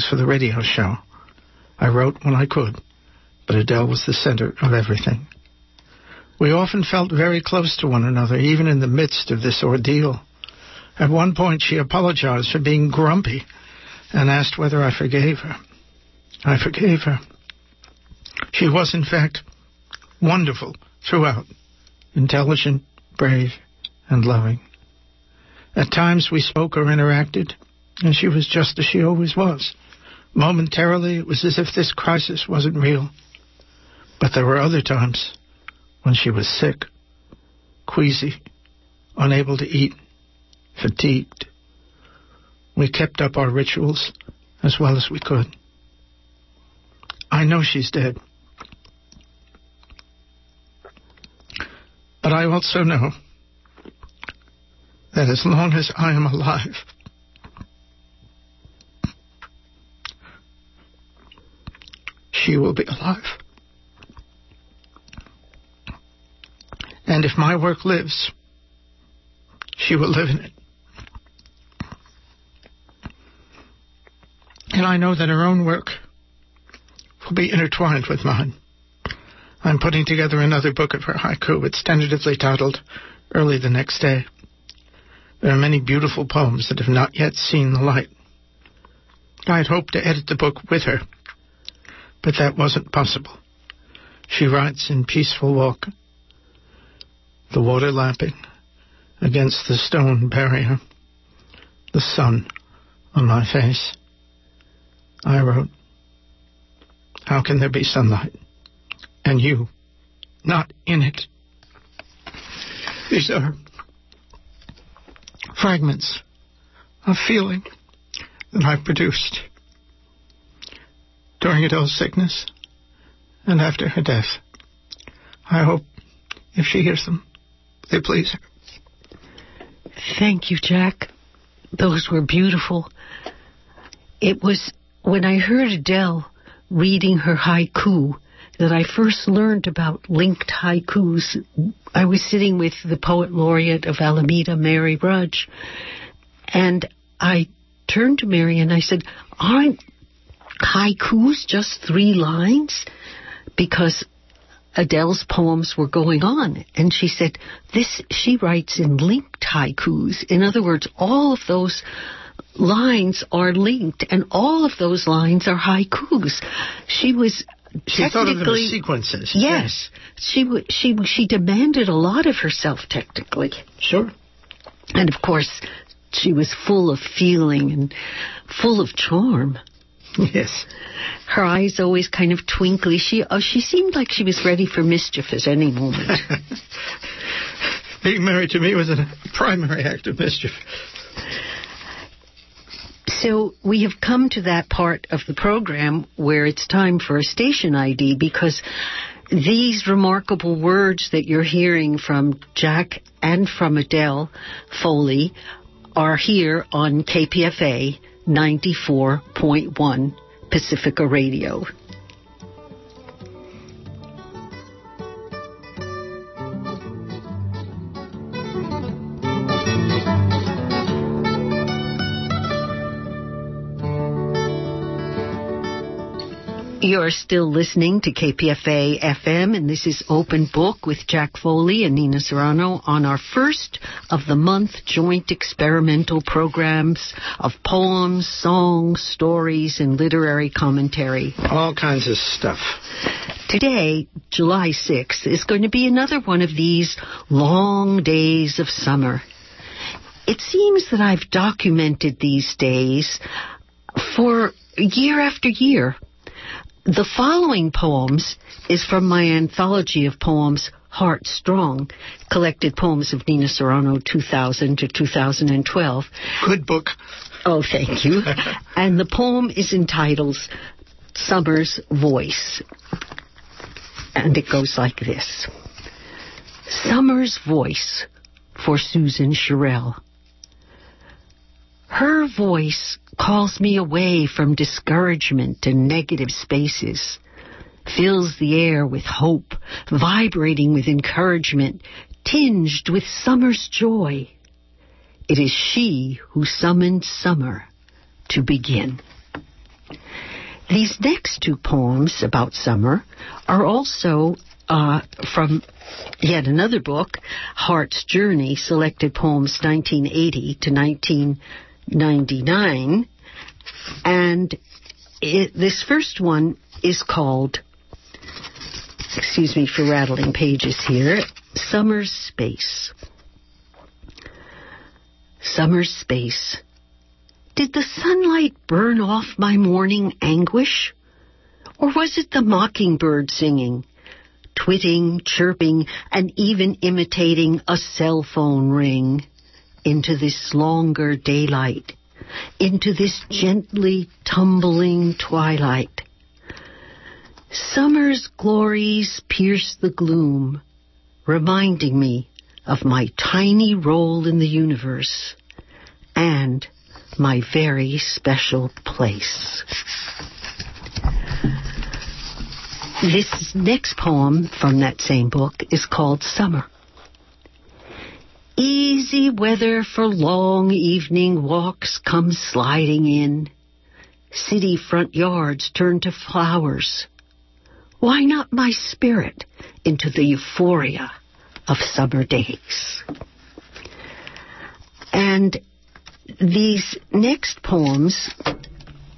songs for the radio show. I wrote when I could, but Adele was the center of everything. We often felt very close to one another, even in the midst of this ordeal. At one point, she apologized for being grumpy and asked whether I forgave her. I forgave her. She was, in fact, wonderful throughout, intelligent, brave, and loving. At times we spoke or interacted, and she was just as she always was. Momentarily, it was as if this crisis wasn't real. But there were other times when she was sick, queasy, unable to eat, fatigued. We kept up our rituals as well as we could. I know she's dead. But I also know that as long as I am alive, she will be alive. And if my work lives, she will live in it. And I know that her own work will be intertwined with mine. I'm putting together another book of her haiku. It's tentatively titled Early the Next Day. There are many beautiful poems that have not yet seen the light. I had hoped to edit the book with her, but that wasn't possible. She writes in Peaceful Walk, the water lapping against the stone barrier, the sun on my face. I wrote, How can there be sunlight and you not in it? These are fragments of feeling that I produced during Adele's sickness and after her death. I hope if she hears them, they please her. Thank you, Jack. Those were beautiful. It was when I heard Adele reading her haiku that I first learned about linked haikus. I was sitting with the poet laureate of Alameda, Mary Rudge, and I turned to Mary and I said, Aren't haikus just three lines? Because Adele's poems were going on. And she said, this, she writes in linked haikus. In other words, all of those lines are linked and all of those lines are haikus. She was she thought of them as sequences. Yes, she she she demanded a lot of herself technically. Sure. And of course, she was full of feeling and full of charm. Yes. Her eyes always kind of twinkly. She oh, she seemed like she was ready for mischief at any moment. Being married to me was a primary act of mischief. So we have come to that part of the program where it's time for a station ID because these remarkable words that you're hearing from Jack and from Adele Foley are here on KPFA 94.1 Pacifica Radio. You're still listening to KPFA FM, and this is Open Book with Jack Foley and Nina Serrano on our first of the month joint experimental programs of poems, songs, stories, and literary commentary. All kinds of stuff. Today, July 6th, is going to be another one of these long days of summer. It seems that I've documented these days for year after year. The following poems is from my anthology of poems, Heart Strong, collected poems of Nina Serrano 2000 to 2012. Good book. Oh, thank you. and the poem is entitled Summer's Voice. And it goes like this Summer's Voice for Susan Sherrill. Her voice calls me away from discouragement and negative spaces, fills the air with hope, vibrating with encouragement, tinged with summer's joy. It is she who summoned summer to begin. These next two poems about summer are also uh, from yet another book, Heart's Journey, Selected Poems 1980 to 1999. And it, this first one is called, excuse me for rattling pages here, Summer's Space. Summer's Space. Did the sunlight burn off my morning anguish? Or was it the mockingbird singing, twitting, chirping, and even imitating a cell phone ring into this longer daylight, into this gently tumbling twilight? Summer's glories pierce the gloom, reminding me of my tiny role in the universe and my very special place. This next poem from that same book is called Summer. Easy weather for long evening walks comes sliding in. City front yards turn to flowers. Why not my spirit into the euphoria of summer days? And these next poems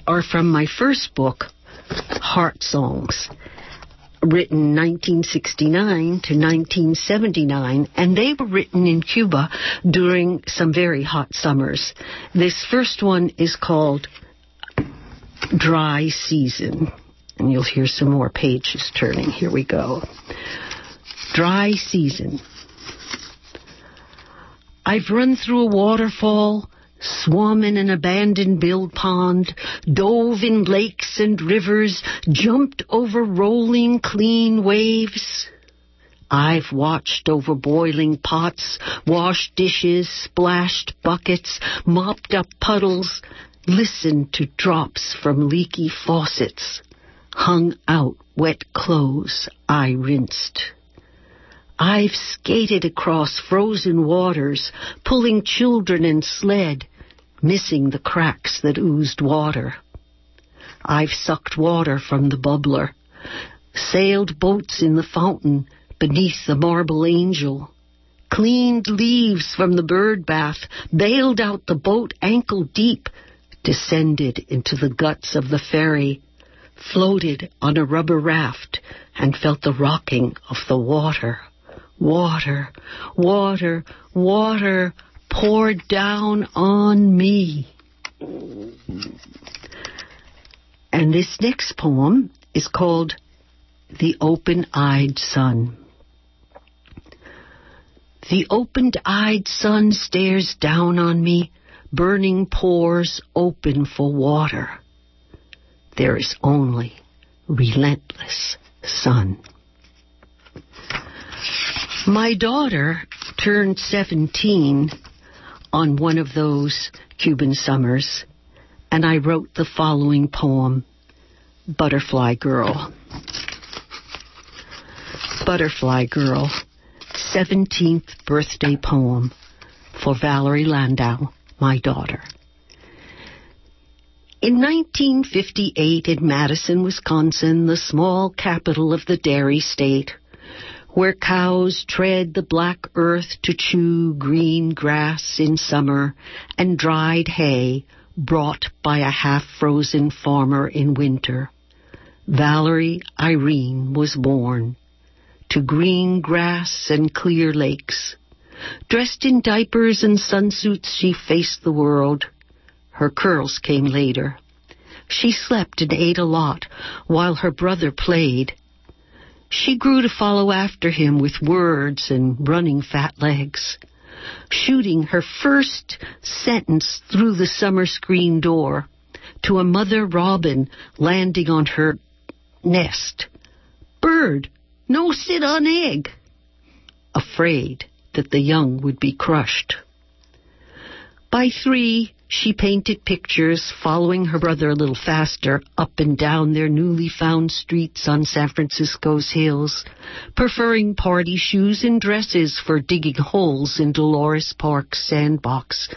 are from my first book, Heart Songs, written 1969 to 1979, and they were written in Cuba during some very hot summers. This first one is called Dry Season, and you'll hear some more pages turning. Here we go. Dry Season. I've run through a waterfall swum in an abandoned mill pond, dove in lakes and rivers, jumped over rolling clean waves. I've watched over boiling pots, washed dishes, splashed buckets, mopped up puddles, listened to drops from leaky faucets, hung out wet clothes I rinsed. I've skated across frozen waters, pulling children in sled, missing the cracks that oozed water. I've sucked water from the bubbler, sailed boats in the fountain beneath the marble angel, cleaned leaves from the bird bath, bailed out the boat ankle deep, descended into the guts of the ferry, floated on a rubber raft, and felt the rocking of the water. Water, water, water, poured down on me. And this next poem is called The Open Eyed Sun. The open eyed sun stares down on me, burning pores open for water. There is only relentless sun. My daughter turned 17 on one of those Cuban summers, and I wrote the following poem, Butterfly Girl. Butterfly Girl, 17th birthday poem for Valerie Landau, my daughter. In 1958 in Madison, Wisconsin, the small capital of the dairy state, where cows tread the black earth to chew green grass in summer and dried hay brought by a half-frozen farmer in winter. Valerie Irene was born to green grass and clear lakes. Dressed in diapers and sunsuits, she faced the world. Her curls came later. She slept and ate a lot while her brother played she grew to follow after him with words and running fat legs, shooting her first sentence through the summer screen door to a mother robin landing on her nest. Bird, no sit on egg. Afraid that the young would be crushed. By three, she painted pictures following her brother a little faster up and down their newly found streets on San Francisco's hills, preferring party shoes and dresses for digging holes in Dolores Park's sandbox,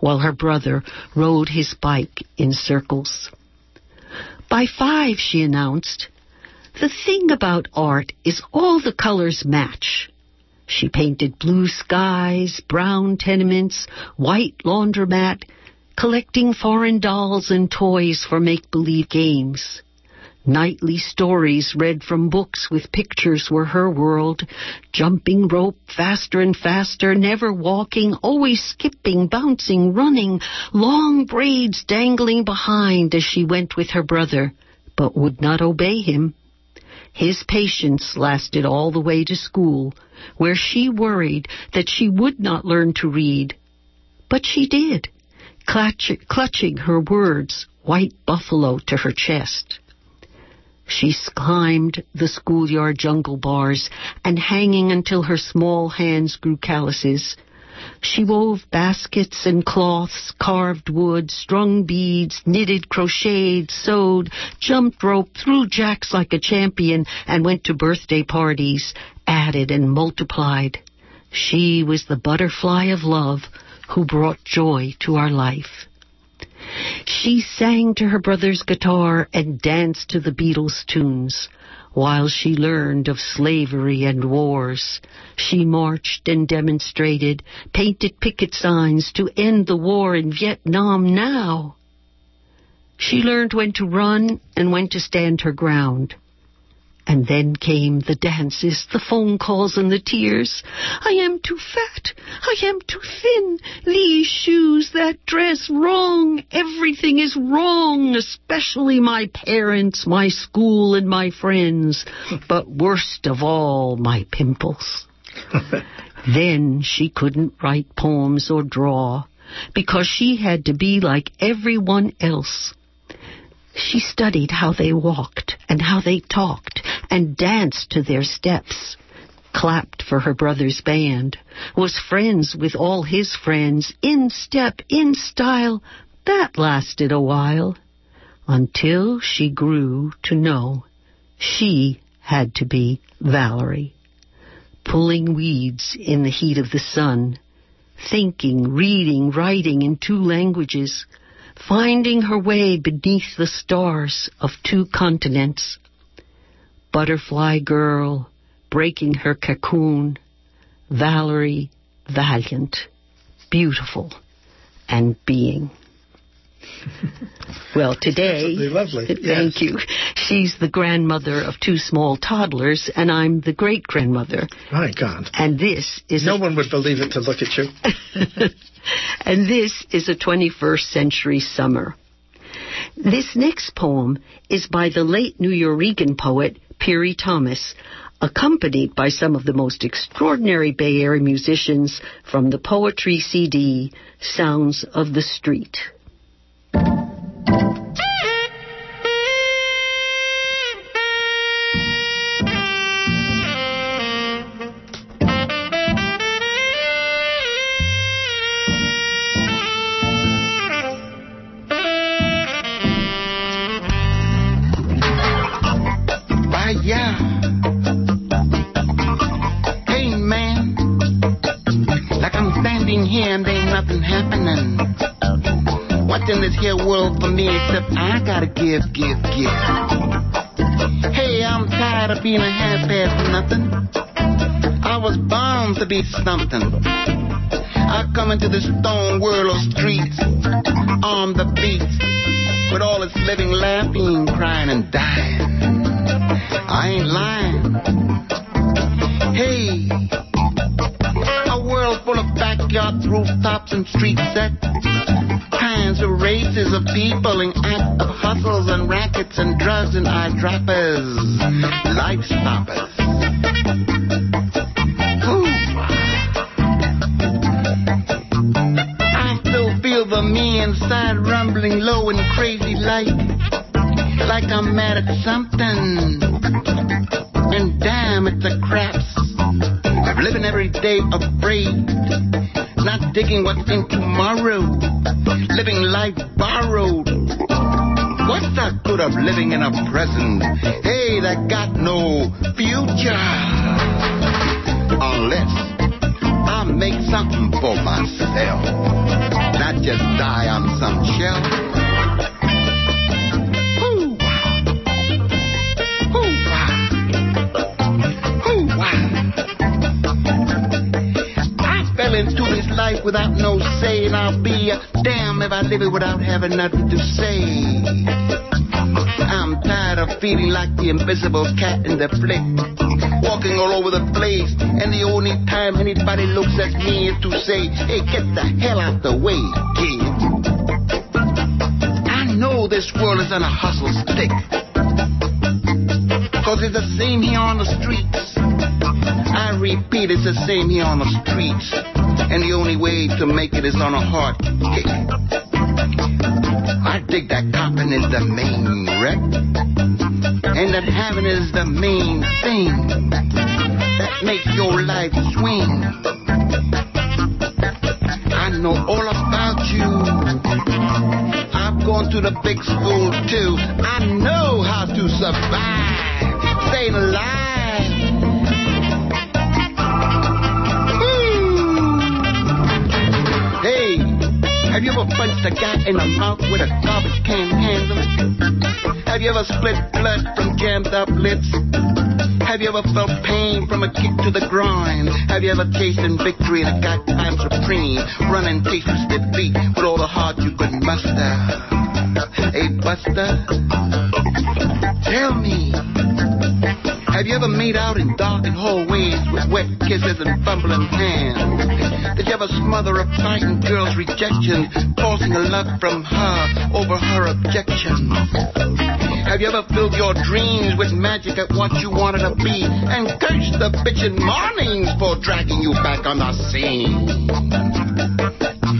while her brother rode his bike in circles. By five, she announced, the thing about art is all the colors match. She painted blue skies, brown tenements, white laundromat, collecting foreign dolls and toys for make-believe games. Nightly stories read from books with pictures were her world. Jumping rope faster and faster, never walking, always skipping, bouncing, running, long braids dangling behind as she went with her brother, but would not obey him. His patience lasted all the way to school, where she worried that she would not learn to read. But she did, clutch- clutching her words, white buffalo, to her chest. She climbed the schoolyard jungle bars and hanging until her small hands grew calluses. She wove baskets and cloths, carved wood, strung beads, knitted, crocheted, sewed, jumped rope, threw jacks like a champion, and went to birthday parties, added and multiplied. She was the butterfly of love who brought joy to our life. She sang to her brother's guitar and danced to the Beatles' tunes. While she learned of slavery and wars, she marched and demonstrated, painted picket signs to end the war in Vietnam now. She learned when to run and when to stand her ground. And then came the dances, the phone calls, and the tears. I am too fat. I am too thin. These shoes, that dress, wrong. Everything is wrong, especially my parents, my school, and my friends. But worst of all, my pimples. then she couldn't write poems or draw because she had to be like everyone else. She studied how they walked and how they talked and danced to their steps, clapped for her brother's band, was friends with all his friends, in step, in style. That lasted a while until she grew to know she had to be Valerie, pulling weeds in the heat of the sun, thinking, reading, writing in two languages, finding her way beneath the stars of two continents. Butterfly girl, breaking her cocoon, Valerie valiant, beautiful, and being. well, today, lovely. thank yes. you. She's the grandmother of two small toddlers, and I'm the great grandmother. My God. And this is no a, one would believe it to look at you. and this is a 21st century summer. This next poem is by the late Nuyorican poet Piri Thomas, accompanied by some of the most extraordinary Bay Area musicians from the poetry CD Sounds of the Street. Hey, I'm tired of being a half-ass nothing. I was bound to be something. I come into this stone world of streets on the beat with all its living, laughing, crying, and dying. I ain't lying. Hey, backyards, rooftops, and street sets. Kinds of races of people and act of hustles and rackets and drugs and eye droppers, life stoppers. Ooh. I still feel the me inside rumbling low and crazy like, like I'm mad at something. And damn, it's a craps. Living every day afraid, not digging what's in tomorrow, living life borrowed. What's the good of living in a present, hey, that got no future? Unless I make something for myself, not just die on some shelf. Without no say, and I'll be a damn if I live it without having nothing to say. I'm tired of feeling like the invisible cat in the flick, walking all over the place, and the only time anybody looks at me is to say, hey, get the hell out the way, kid. I know this world is on a hustle stick. Cause it's the same here on the streets. I repeat, it's the same here on the streets. And the only way to make it is on a hard kick. I dig that copping is the main wreck. And that having is the main thing that makes your life swing. I know all about you. I've gone to the big school too. I know how to survive staying alive. Have you ever punched a guy in the mouth with a garbage can handle? Have you ever split blood from jammed up lips? Have you ever felt pain from a kick to the groin? Have you ever tasted victory in a time supreme? Running tasteless defeat with all the heart you could muster. Hey, Buster, tell me. Have you ever made out in darkened hallways with wet kisses and fumbling hands? Did you ever smother a frightened girl's rejection, forcing a love from her over her objections? Have you ever filled your dreams with magic at what you wanted to be and cursed the bitchin' mornings for dragging you back on the scene?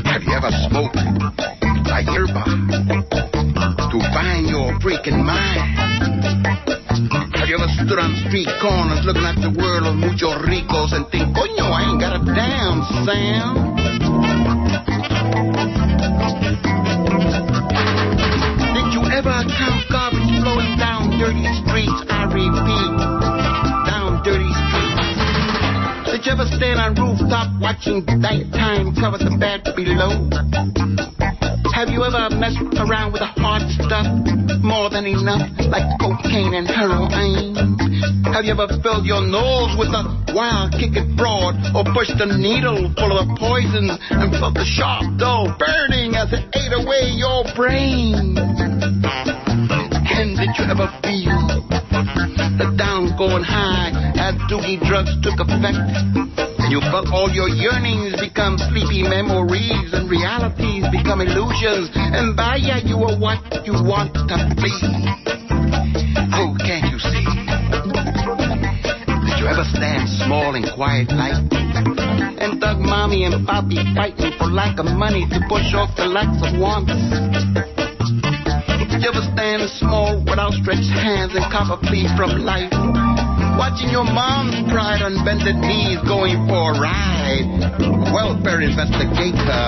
Have you ever smoked a yerba to find your freaking mind? Have you ever stood on street corners looking at the world of mucho ricos and think, coño, I ain't got a damn sound? Did you ever count garbage flowing down dirty streets? I repeat, down dirty streets. Did you ever stand on rooftop watching nighttime cover the bad below? Have you ever messed around with the hard stuff more than enough, like cocaine and heroin? Have you ever filled your nose with a wild kick it broad, or pushed a needle full of poison and felt the sharp dull burning as it ate away your brain? And did you ever feel the down going high as doogie drugs took effect? You felt all your yearnings become sleepy memories and realities become illusions. And by ya, you are what you want to be. Oh, can't you see? Did you ever stand small and quiet like and thug mommy and poppy fighting for lack of money to push off the lacks of wants? Did you ever stand small with outstretched hands and cop a plea from life? Watching your mom's pride on bended knees going for a ride. Welfare investigator,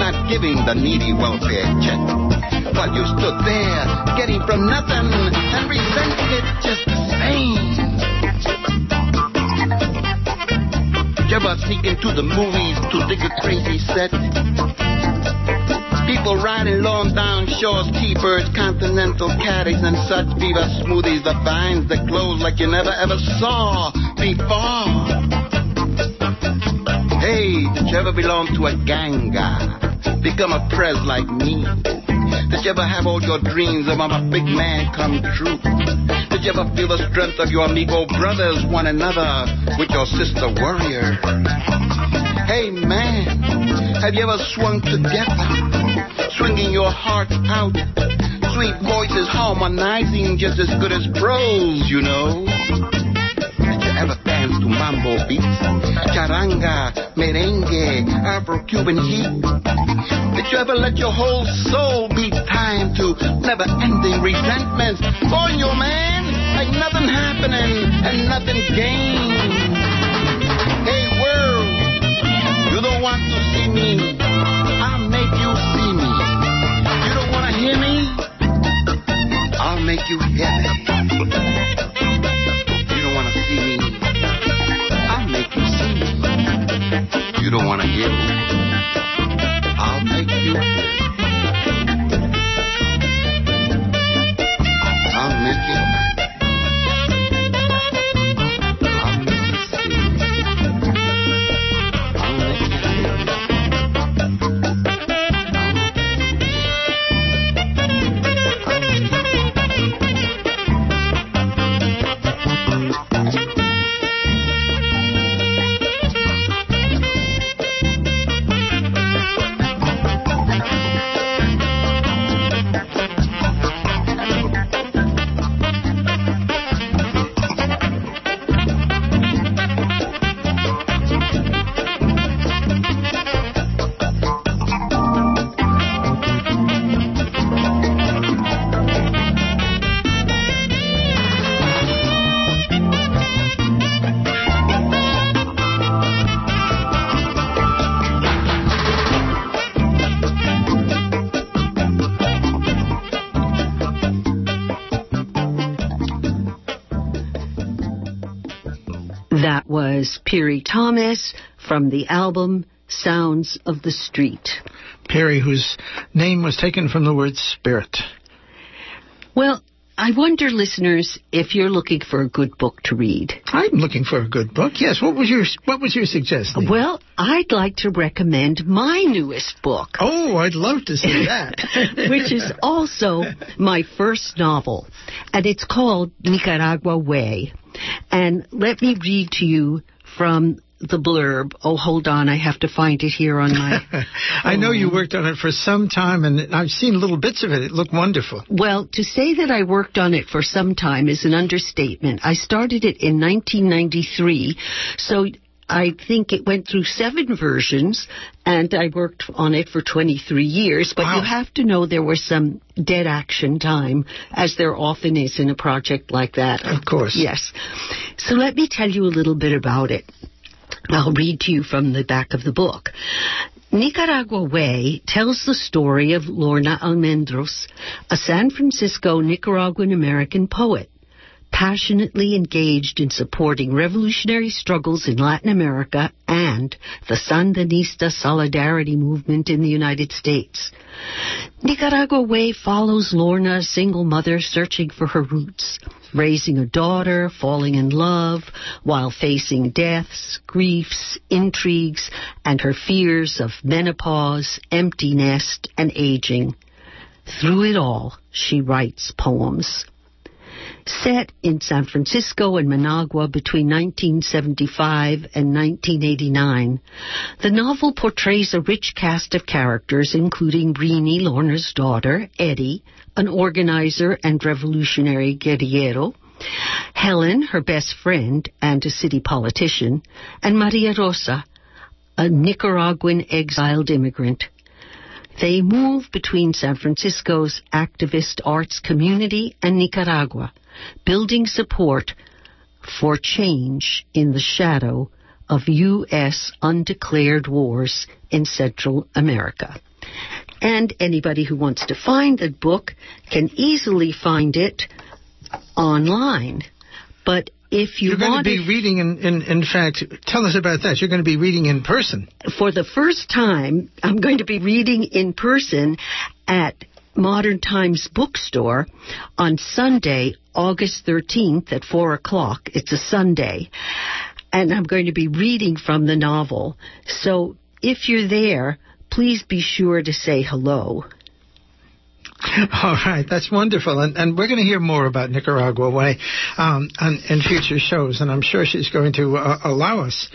not giving the needy welfare check. While you stood there, getting from nothing and resenting it just the same. Ever sneak into the movies to dig a crazy set? People riding long down shores, T-birds, continental caddies, and such Viva smoothies, the vines that glows like you never ever saw before. Hey, did you ever belong to a ganga? Become a prez like me? Did you ever have all your dreams of a big man come true? Did you ever feel the strength of your amigo brothers, one another, with your sister warrior? Hey man, have you ever swung together, swinging your heart out? Sweet voices harmonizing just as good as pros, you know. Did you ever dance to mambo beats, charanga, merengue, Afro-Cuban heat? Did you ever let your whole soul be time to never-ending resentments? Coño, man, like nothing happening and nothing gained. Hey, world, you don't want to see me. I'll make you see me. Piri Thomas from the album Sounds of the Street. Piri, whose name was taken from the word spirit. Well, I wonder, listeners, if you're looking for a good book to read. I'm looking for a good book. Yes. What was your What was your suggestion? Well, I'd like to recommend my newest book. Oh, I'd love to see that. which is also my first novel, and it's called Nicaragua Way. And let me read to you from the blurb. Oh, hold on. I have to find it here on my. I know you oh. worked on it for some time, and I've seen little bits of it. It looked wonderful. Well, to say that I worked on it for some time is an understatement. I started it in 1993, so I think it went through seven versions, and I worked on it for 23 years. But Wow. you have to know there was some dead action time, as there often is in a project like that. Of course. Yes. So let me tell you a little bit about it. I'll read to you from the back of the book. Nicaragua Way tells the story of Lorna Almendros, a San Francisco Nicaraguan American poet, passionately engaged in supporting revolutionary struggles in Latin America and the Sandinista solidarity movement in the United States. Nicaragua Way follows Lorna, a single mother searching for her roots, raising a daughter, falling in love, while facing deaths, griefs, intrigues, and her fears of menopause, empty nest, and aging. Through it all, she writes poems. Set in San Francisco and Managua between 1975 and 1989, the novel portrays a rich cast of characters, including Brini, Lorna's daughter, Eddie, an organizer and revolutionary guerrillero, Helen, her best friend and a city politician, and Maria Rosa, a Nicaraguan exiled immigrant. They move between San Francisco's activist arts community and Nicaragua, building support for change in the shadow of U.S. undeclared wars in Central America. And anybody who wants to find the book can easily find it online. But if you You're going to be reading, in, in, in fact, tell us about that. You're going to be reading in person. for the first time, I'm going to be reading in person at Modern Times Bookstore on Sunday, August 13th at 4 o'clock. It's a Sunday. And I'm going to be reading from the novel. So if you're there, please be sure to say hello. All right, that's wonderful, and, and we're going to hear more about Nicaragua Way um, in future shows, and I'm sure she's going to uh, allow us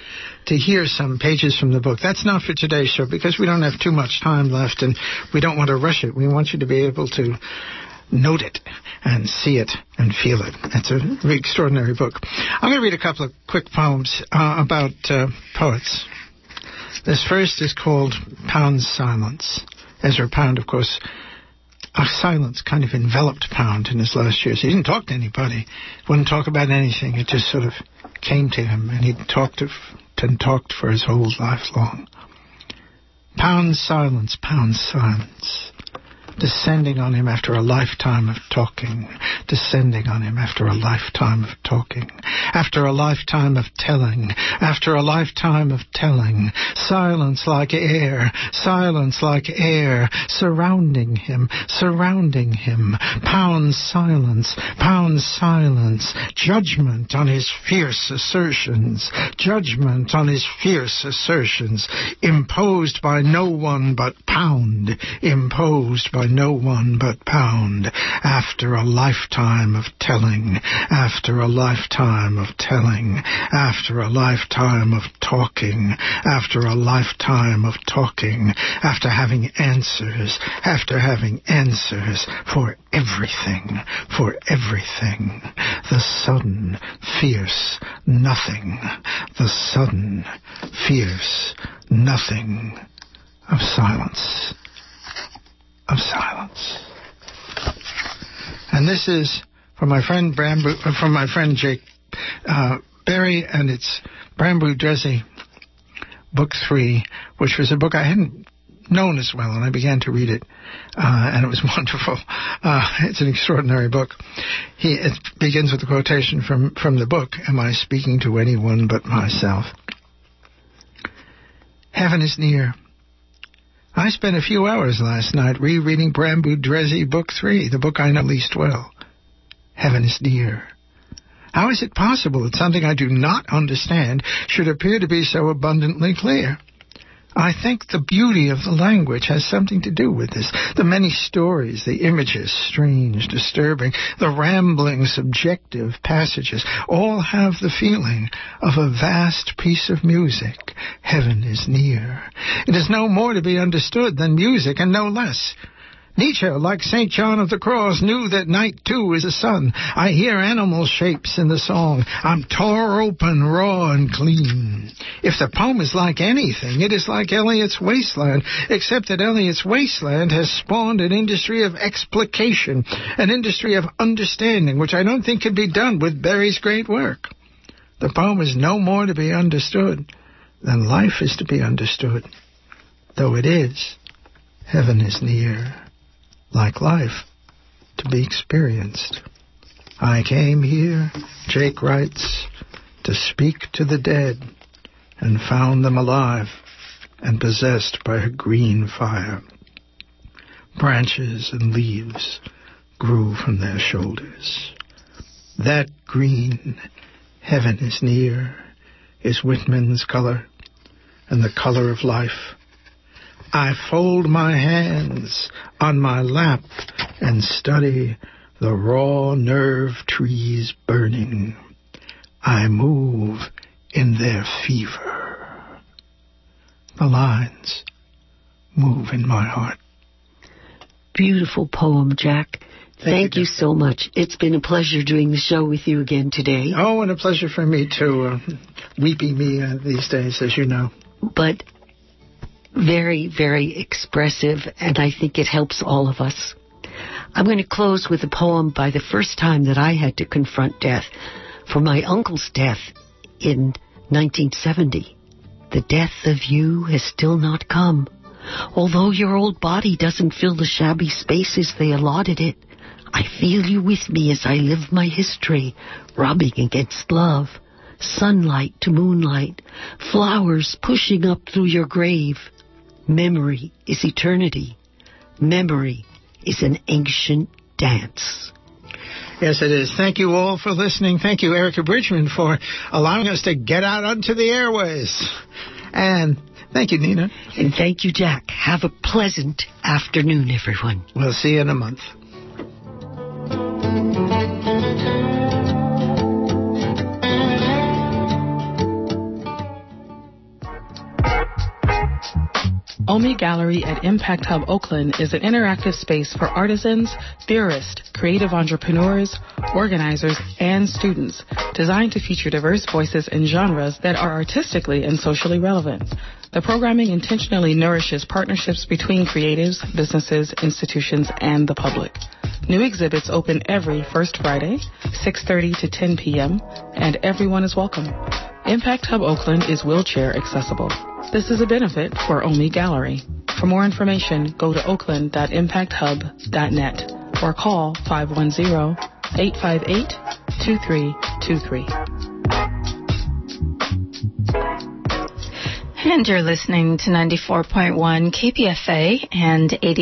to hear some pages from the book. That's not for today's show because we don't have too much time left, and we don't want to rush it. We want you to be able to note it and see it and feel it. It's a very extraordinary book. I'm going to read a couple of quick poems uh, about uh, poets. This first is called Pound's Silence. Ezra Pound, of course, a silence kind of enveloped Pound in his last years. He didn't talk to anybody, wouldn't talk about anything. It just sort of came to him, and he talked and talked for his whole life long. Pound's silence, Pound's silence. Descending on him after a lifetime of talking, descending on him after a lifetime of talking, after a lifetime of telling, after a lifetime of telling, silence like air, silence like air, surrounding him, surrounding him, Pound's silence, Pound's silence, judgment on his fierce assertions, judgment on his fierce assertions, imposed by no one but Pound, imposed by no one but Pound, after a lifetime of telling, after a lifetime of telling, after a lifetime of talking, after a lifetime of talking, after having answers, after having answers for everything, for everything, the sudden, fierce nothing, the sudden, fierce nothing. Of silence, of silence. And this is from my friend Brambu, uh, from my friend Jake uh, Berry, and it's Brambu Drezi, book three, which was a book I hadn't known as well, and I began to read it, uh, and it was wonderful. Uh, it's an extraordinary book. He it begins with a quotation from from the book. Am I speaking to anyone but myself? Heaven is near. I spent a few hours last night rereading Brambu Drezi Book Three, the book I know least well. Heaven is near. How is it possible that something I do not understand should appear to be so abundantly clear? I think the beauty of the language has something to do with this. The many stories, the images, strange, disturbing, the rambling, subjective passages, all have the feeling of a vast piece of music. Heaven is near. It is no more to be understood than music, and no less. Nietzsche, like St. John of the Cross, knew that night too is a sun. I hear animal shapes in the song. I'm tore open, raw and clean. If the poem is like anything, it is like Eliot's Wasteland, except that Eliot's Wasteland has spawned an industry of explication, an industry of understanding, which I don't think can be done with Berry's great work. The poem is no more to be understood than life is to be understood. Though it is, heaven is near like life, to be experienced. I came here, Jake writes, to speak to the dead, and found them alive and possessed by a green fire. Branches and leaves grew from their shoulders. That green, heaven is near, is Whitman's color, and the color of life I fold my hands on my lap and study the raw nerve trees burning. I move in their fever. The lines move in my heart. Beautiful poem, Jack. Thank Thank, you, you, so much. It's been a pleasure doing the show with you again today. Oh, and a pleasure for me too. Uh, weepy me uh, these days, as you know. but very, very expressive, and I think it helps all of us. I'm going to close with a poem by the first time that I had to confront death for my uncle's death in 1970. The death of you has still not come. Although your old body doesn't fill the shabby spaces they allotted it, I feel you with me as I live my history, rubbing against love. Sunlight to moonlight, flowers pushing up through your grave. Memory is eternity. Memory is an ancient dance. Yes, it is. Thank you all for listening. Thank you, Erica Bridgman, for allowing us to get out onto the airways. And thank you, Nina. And thank you, Jack. Have a pleasant afternoon, everyone. We'll see you in a month. OMI Gallery at Impact Hub Oakland is an interactive space for artisans, theorists, creative entrepreneurs, organizers, and students designed to feature diverse voices and genres that are artistically and socially relevant. The programming intentionally nourishes partnerships between creatives, businesses, institutions, and the public. New exhibits open every first Friday, 6:30 to 10 p.m., and everyone is welcome. Impact Hub Oakland is wheelchair accessible. This is a benefit for OMI Gallery. For more information, go to oakland.impacthub.net or call 510-858-2323. And you're listening to 94.1 KPFA and 80.